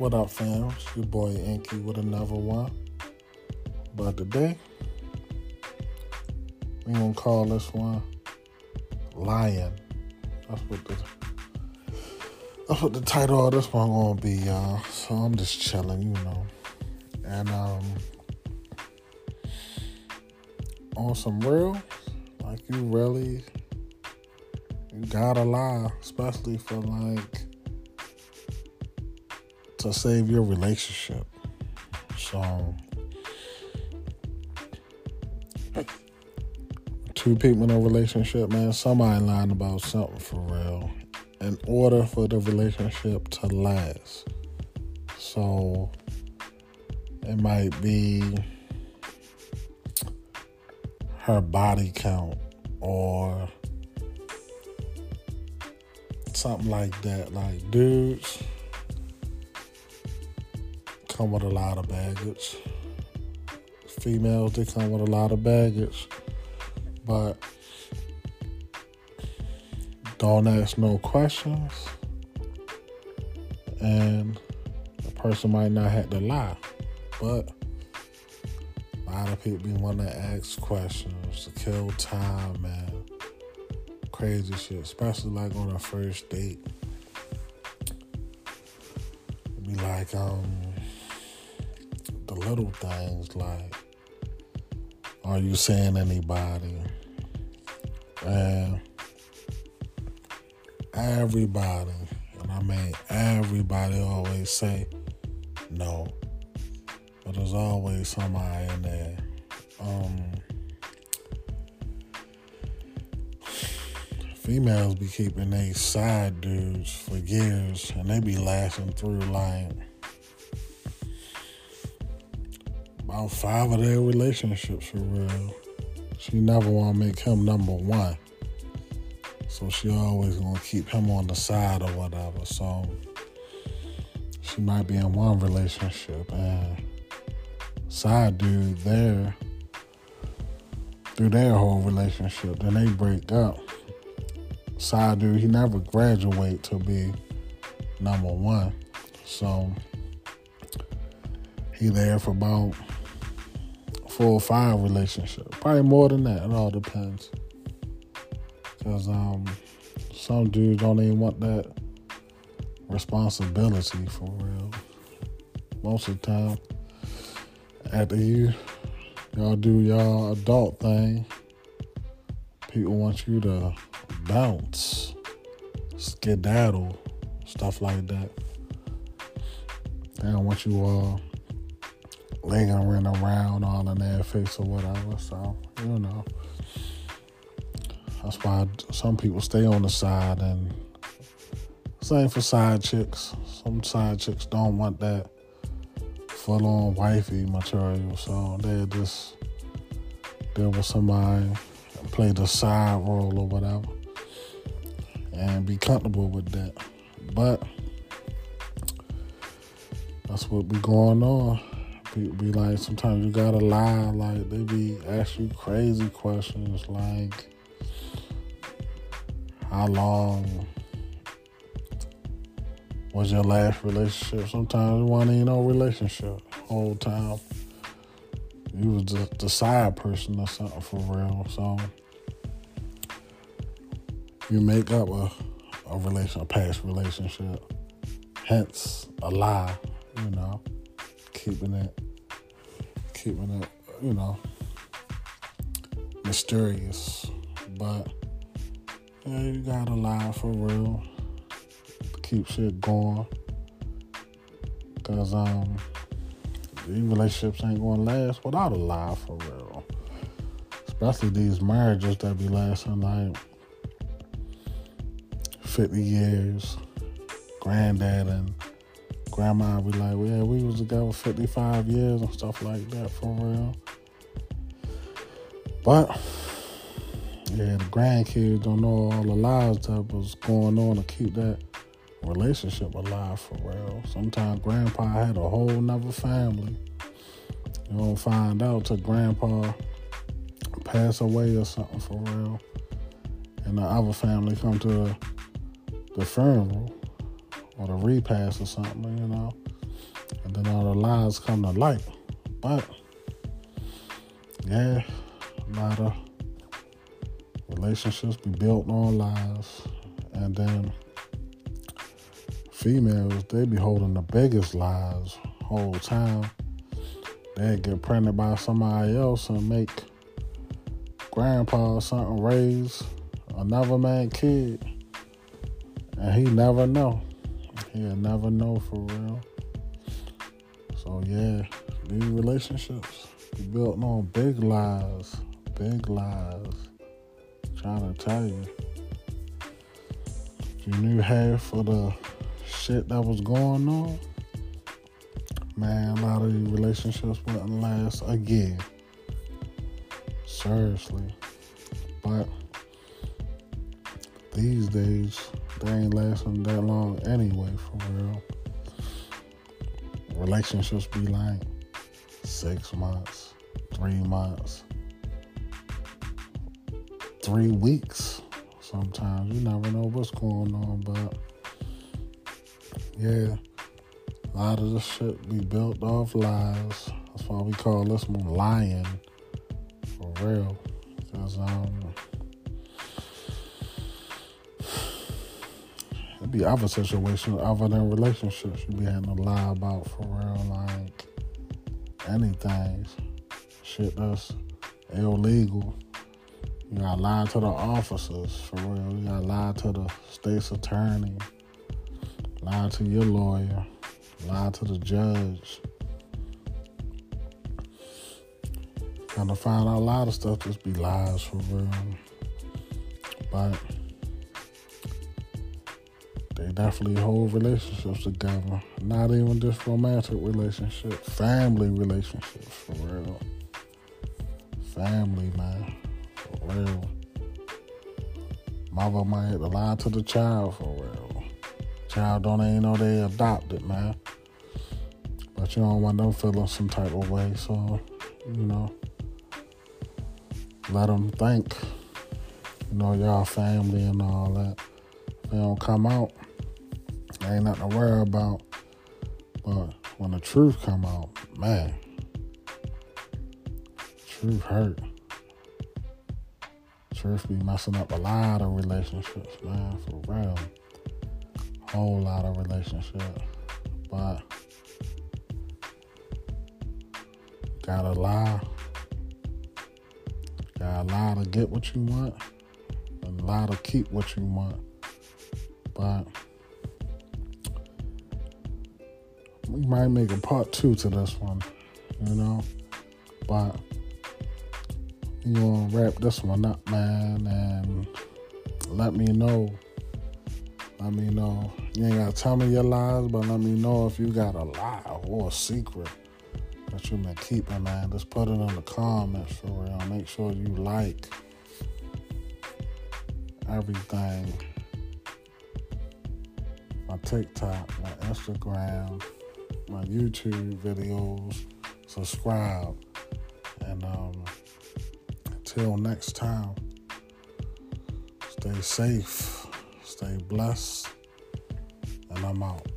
What up, fam? It's your boy Inky with another one. But today, we gonna call this one Lying. That's what the that's what the title of this one gonna be, y'all. So I'm just chilling, you know. And um on some real, like you really you gotta lie, especially for like to save your relationship. So, two people in a relationship, man, somebody lying about something for real in order for the relationship to last. So, it might be her body count or something like that. Like, dudes come with a lot of baggage. Females, they come with a lot of baggage. But don't ask no questions. And the person might not have to lie. But a lot of people be wanting to ask questions to kill time and crazy shit, especially like on a first date. Be like, um, little things like are you seeing anybody? And everybody and i mean everybody always say no but there's always somebody in there. Um females be keeping they side dudes for years and they be lasting through like five of their relationships for real. She never want to make him number one. So she always gonna keep him on the side or whatever. So she might be in one relationship and side dude there through their whole relationship. Then they break up. Side dude, he never graduate to be number one. So he there for about four or five relationship. Probably more than that. It all depends. Cause um, some dudes don't even want that responsibility for real. Most of the time, after you y'all do y'all adult thing, people want you to bounce, skedaddle, stuff like that. They don't want you all. Uh, lingering around all in their face or whatever. So, you know. That's why some people stay on the side and same for side chicks. Some side chicks don't want that full on wifey material, so they just deal with somebody play the side role or whatever and be comfortable with that. But that's what be going on. People be like, sometimes you gotta lie. Like, they be asking you crazy questions like, how long was your last relationship? Sometimes it wasn't no relationship whole time. You was just the side person or something for real. So you make up a, a relation, a past relationship. Hence a lie, you know keeping it, keeping it, you know, mysterious. But yeah, you gotta lie for real. Keep shit going. Cause um these relationships ain't gonna last without a lie for real. Especially these marriages that be lasting like fifty years. Granddad and grandma be like, well, yeah, we was together 55 years and stuff like that for real. But yeah, the grandkids don't know all the lies that was going on to keep that relationship alive for real. Sometimes grandpa had a whole nother family. You don't find out till grandpa pass away or something for real. And the other family come to the funeral or the repast or something, you know. and then all the lies come to light. But yeah, a lot of relationships be built on lies, and then females they be holding the biggest lies whole time. They get pregnant by somebody else and make grandpa or something raise another man kid, and he never know. He'll never know for real. So yeah, these relationships built on big lies, big lies. trying to tell you, you knew half of the shit that was going on. Man, a lot of these relationships wouldn't last again. Seriously. But these days, they ain't lasting that long anyway, for real. Relationships be like six months, three months, three weeks. Sometimes you never know what's going on, but yeah, a lot of this shit be built off lies. That's why we call this one lying, for real. Cause um, be other situations other than relationships you be having to lie about for real, like anything, shit that's illegal. You gotta lie to the officers for real. You gotta lie to the state's attorney. Lie to your lawyer. Lie to the judge. Kind of find out a lot of stuff just be lies for real. But they definitely hold relationships together. Not even just romantic relationships, family relationships for real. Family, man, for real. Mother might lie to the child for real. Child don't even know they adopted, man. But you don't want them feeling some type of way, so you know, let them think. You know, y'all family and all that. They don't come out, ain't nothing to worry about. But when the truth come out, man, truth hurt. Truth be messing up a lot of relationships, man, for real. Whole lot of relationships. But gotta lie. Gotta lie to get what you want. And lie to keep what you want. But we might make a part two to this one, you know. But you gonna wrap this one up, man, and let me know. Let me know. You ain't gotta tell me your lies, but let me know if you got a lie or a secret that you've been keeping, man. Just put it in the comments for real. Make sure you like everything. My TikTok, my Instagram, my YouTube videos, subscribe, and um, until next time, stay safe, stay blessed, and I'm out.